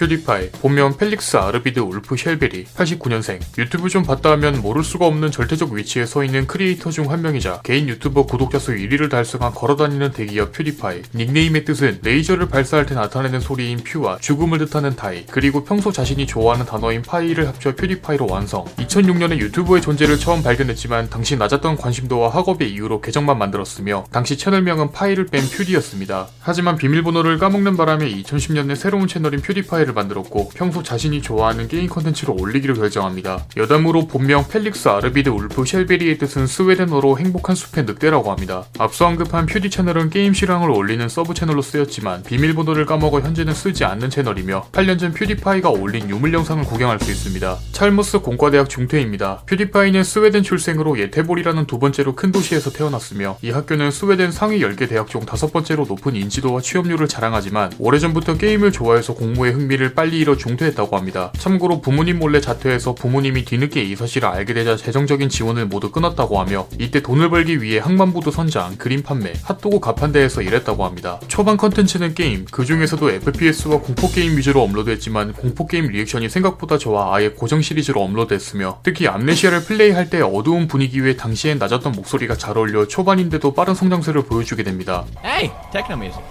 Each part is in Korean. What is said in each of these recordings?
퓨디파이, 본명 펠릭스 아르비드 울프 쉘베리, 89년생. 유튜브 좀 봤다 하면 모를 수가 없는 절대적 위치에 서 있는 크리에이터 중 한 명이자 개인 유튜버 구독자 수 1위를 달성한 걸어다니는 대기업 퓨디파이. 닉네임의 뜻은 레이저를 발사할 때 나타내는 소리인 pew와 죽음을 뜻하는 die, 그리고 평소 자신이 좋아하는 단어인 파이를 합쳐 퓨디파이로 완성. 2006년에 유튜브의 존재를 처음 발견했지만 당시 낮았던 관심도와 학업의 이유로 계정만 만들었으며 당시 채널명은 파이를 뺀 퓨디였습니다. 하지만 비밀번호를 까먹는 바람에 2010년에 새로운 채널인 퓨디파이를 만들었고 평소 자신이 좋아하는 게임 컨텐츠로 올리기로 결정합니다. 여담으로 본명 펠릭스 아르비드 울프 쉘베리의 뜻은 스웨덴어로 행복한 숲의 늑대라고 합니다. 앞서 언급한 퓨디 채널은 게임 실황을 올리는 서브 채널로 쓰였지만 비밀번호를 까먹어 현재는 쓰지 않는 채널이며 8년 전 퓨디파이가 올린 유물 영상을 구경할 수 있습니다. 찰머스 공과대학 중퇴입니다. 퓨디파이는 스웨덴 출생으로 예테보리라는 두 번째로 큰 도시에서 태어났으며 이 학교는 스웨덴 상위 10개 대학 중 다섯 번째로 높은 인지도와 취업률을 자랑하지만 오래전부터 게임을 좋아해서 공부에 흥미를 빨리 잃어 중퇴했다고 합니다. 참고로 부모님 몰래 자퇴해서 부모님이 뒤늦게 이 사실을 알게 되자 재정적인 지원을 모두 끊었다고 하며 이때 돈을 벌기 위해 항만 보트 선장, 그림 판매, 핫도그 가판대에서 일했다고 합니다. 초반 컨텐츠는 게임, 그 중에서도 FPS와 공포게임 위주로 업로드했지만 공포게임 리액션이 생각보다 좋아 아예 고정 시리즈로 업로드했으며 특히 Amnesia를 플레이할 때 어두운 분위기 위에 당시엔 낮았던 목소리가 잘 어울려 초반인데도 빠른 성장세를 보여주게 됩니다. Hey, techno music.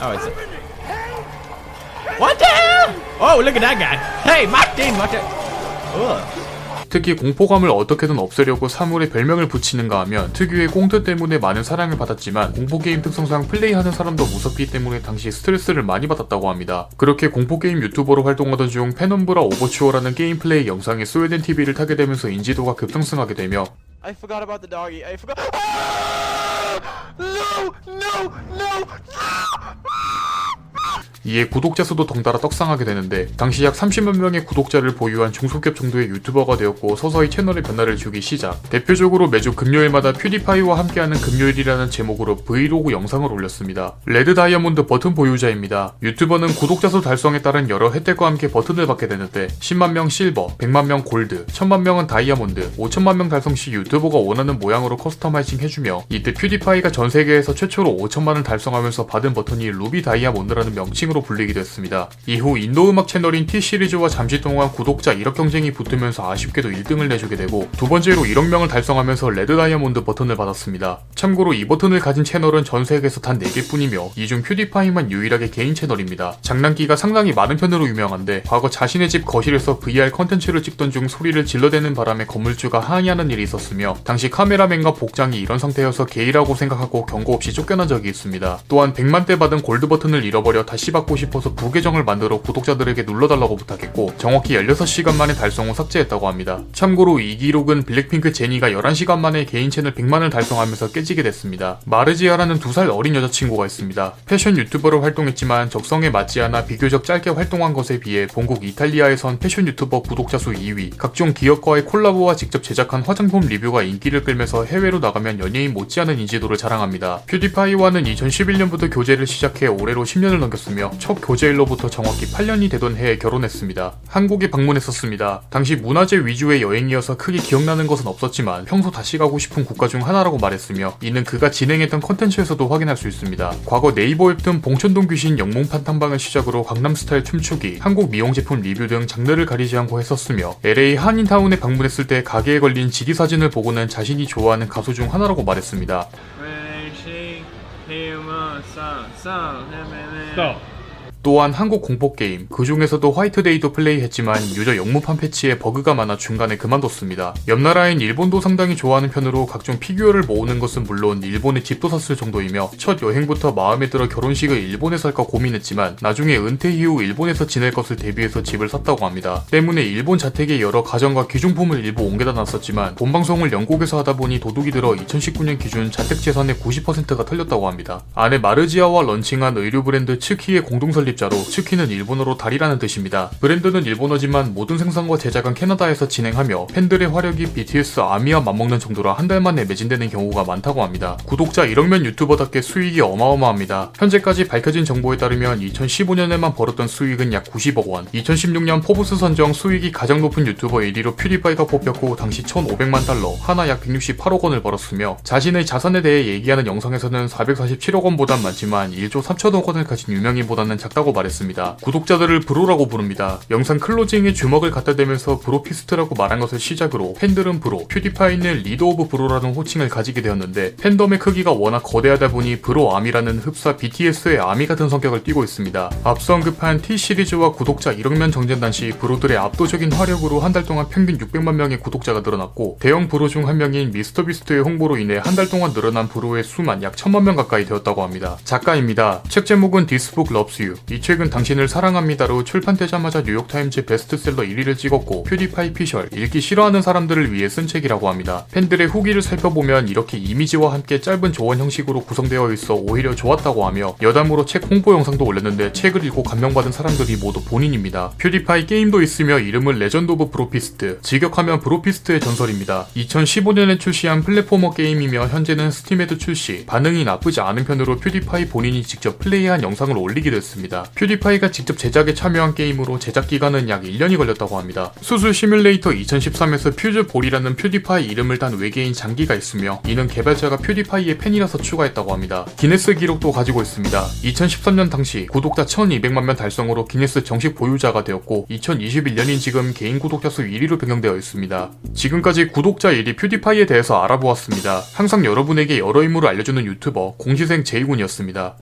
Oh, it's it. What the hell? Oh, look at that guy. Hey, Martin, what the? Ugh. 특히 공포감을 어떻게든 없애려고 사물에 별명을 붙이는가 하면 특유의 꽁트 때문에 많은 사랑을 받았지만 공포게임 특성상 플레이하는 사람도 무섭기 때문에 당시 스트레스를 많이 받았다고 합니다. 그렇게 공포게임 유튜버로 활동하던 중 Penumbra Overture라는 게임 플레이 영상에 스웨덴 TV를 타게 되면서 인지도가 급상승하게 되며 이에 구독자 수도 덩달아 떡상하게 되는데 당시 약 30만 명의 구독자를 보유한 중소기업 정도의 유튜버가 되었고 서서히 채널의 변화를 주기 시작. 대표적으로 매주 금요일마다 퓨디파이와 함께하는 금요일이라는 제목으로 브이로그 영상을 올렸습니다. 레드 다이아몬드 버튼 보유자입니다. 유튜버는 구독자 수 달성에 따른 여러 혜택과 함께 버튼을 받게 되는데 10만 명 실버, 100만 명 골드, 1000만 명은 다이아몬드, 5천만 명 달성 시 유튜버가 원하는 모양으로 customizing 해주며 이때 퓨디파이가 전 세계에서 최초로 5천만을 달성하면서 받은 버튼이 루비 다이아몬드라는 명칭으로 불리기도 했습니다. 이후 인도 음악 채널인 T 시리즈와 잠시 동안 구독자 1억 경쟁이 붙으면서 아쉽게도 1등을 내주게 되고 두 번째로 1억 명을 달성하면서 레드 다이아몬드 버튼을 받았습니다. 참고로 이 버튼을 가진 채널은 전 세계에서 단 4개뿐이며 이 중 퓨디파이만 유일하게 개인 채널입니다. 장난기가 상당히 많은 편으로 유명한데 과거 자신의 집 거실에서 VR 컨텐츠를 찍던 중 소리를 질러대는 바람에 건물주가 항의하는 일이 있었으며 당시 카메라맨과 복장이 이런 상태여서 게이라고 생각하고 경고 없이 쫓겨난 적이 있습니다. 또한 100만 때 받은 골드 버튼을 잃어버려 다시 받고 싶어서 부계정을 만들어 구독자들에게 눌러달라고 부탁했고 정확히 16시간 만에 달성 후 삭제했다고 합니다. 참고로 이 기록은 블랙핑크 제니가 11시간 만에 개인 채널 100만을 달성하면서 깨지게 됐습니다. 마르지아라는 두살 어린 여자친구가 있습니다. 패션 유튜버로 활동했지만 적성에 맞지 않아 비교적 짧게 활동한 것에 비해 본국 이탈리아에선 패션 유튜버 구독자 수 2위, 각종 기업과의 콜라보와 직접 제작한 화장품 리뷰가 인기를 끌면서 해외로 나가면 연예인 못지않은 인지도를 자랑합니다. 퓨디파이와는 2011년부터 교제를 시작해 올해로 10년을 넘겼으며 첫 교제일로부터 정확히 8년이 되던 해에 결혼했습니다. 한국에 방문했었습니다. 당시 문화재 위주의 여행이어서 크게 기억나는 것은 없었지만 평소 다시 가고 싶은 국가 중 하나라고 말했으며 이는 그가 진행했던 컨텐츠에서도 확인할 수 있습니다. 과거 네이버 웹툰 봉천동 귀신 영몽 판 탐방을 시작으로 강남스타일 춤추기, 한국 미용 제품 리뷰 등 장르를 가리지 않고 했었으며 LA 한인타운에 방문했을 때 가게에 걸린 지리 사진을 보고는 자신이 좋아하는 가수 중 하나라고 말했습니다. 또한 한국 공포 게임, 그 중에서도 화이트데이도 플레이했지만 유저 영문판 패치에 버그가 많아 중간에 그만뒀습니다. 옆 나라인 일본도 상당히 좋아하는 편으로 각종 피규어를 모으는 것은 물론 일본에 집도 샀을 정도이며 첫 여행부터 마음에 들어 결혼식을 일본에서 할까 고민했지만 나중에 은퇴 이후 일본에서 지낼 것을 대비해서 집을 샀다고 합니다. 때문에 일본 자택에 여러 가전과 귀중품을 일부 옮겨다 놨었지만 본방송을 영국에서 하다 보니 도둑이 들어 2019년 기준 자택 재산의 90%가 털렸다고 합니다. 아내 마르지아와 런칭한 의류 브랜드 츠키의 공동 설립 설립자로 츠키는 일본어로 달이라는 뜻입니다. 브랜드는 일본어지만 모든 생산과 제작은 캐나다에서 진행하며 팬들의 화력이 BTS 아미와 맞먹는 정도라 한달 만에 매진되는 경우가 많다고 합니다. 구독자 1억명 유튜버답게 수익이 어마어마합니다. 현재까지 밝혀진 정보에 따르면 2015년에만 벌었던 수익은 약 90억 원, 2016년 포브스 선정 수익이 가장 높은 유튜버 1위로 퓨디파이가 뽑혔고 당시 1,500만 달러, 한화 약 168억 원을 벌었으며 자신의 자산에 대해 얘기하는 영상에서는 447억 원보단 많지만 1조 3천억 원을 가진 유명인보다는 작다고 했다고 말했습니다. 구독자들을 bro라고 부릅니다. 영상 클로징에 주먹을 갖다 대면서 brofist라고 말한 것을 시작으로 팬들은 bro, 퓨디파이는 leader of bro라는 호칭을 가지게 되었는데 팬덤의 크기가 워낙 거대하다 보니 bro army라는 흡사 BTS의 아미 같은 성격을 띠고 있습니다. 앞서 언급한 T 시리즈와 구독자 1억명 정전단 시 bro들의 압도적인 화력으로 한 달 동안 평균 600만 명의 구독자가 늘어났고 대형 bro 중 한 명인 미스터비스트의 홍보로 인해 한 달 동안 늘어난 bro의 수만 약 1000만 명 가까이 되었다고 합니다. 작가입니다. 책 제목은 Book Loves You. 이 책은 당신을 사랑합니다로 출판되자마자 뉴욕타임즈 베스트셀러 1위를 찍었고 퓨디파이 피셜, 읽기 싫어하는 사람들을 위해 쓴 책이라고 합니다. 팬들의 후기를 살펴보면 이렇게 이미지와 함께 짧은 조언 형식으로 구성되어 있어 오히려 좋았다고 하며 여담으로 책 홍보 영상도 올렸는데 책을 읽고 감명받은 사람들이 모두 본인입니다. 퓨디파이 게임도 있으며 이름은 Legend of Brofist, 직역하면 Brofist의 전설입니다. 2015년에 출시한 platformer 게임이며 현재는 스팀에도 출시, 반응이 나쁘지 않은 편으로 퓨디파이 본인이 직접 플레이한 영상을 올리기도 했습니다. 퓨디파이가 직접 제작에 참여한 게임으로 제작 기간은 약 1년이 걸렸다고 합니다. 수술 시뮬레이터 2013에서 퓨즈볼이라는 퓨디파이 이름을 단 외계인 장기가 있으며 이는 개발자가 퓨디파이의 팬이라서 추가했다고 합니다. 기네스 기록도 가지고 있습니다. 2013년 당시 구독자 1200만 명 달성으로 기네스 정식 보유자가 되었고 2021년인 지금 개인 구독자 수 1위로 변경되어 있습니다. 지금까지 구독자 1위 퓨디파이에 대해서 알아보았습니다. 항상 여러분에게 여러 임무를 알려주는 유튜버 공시생 제이군이었습니다.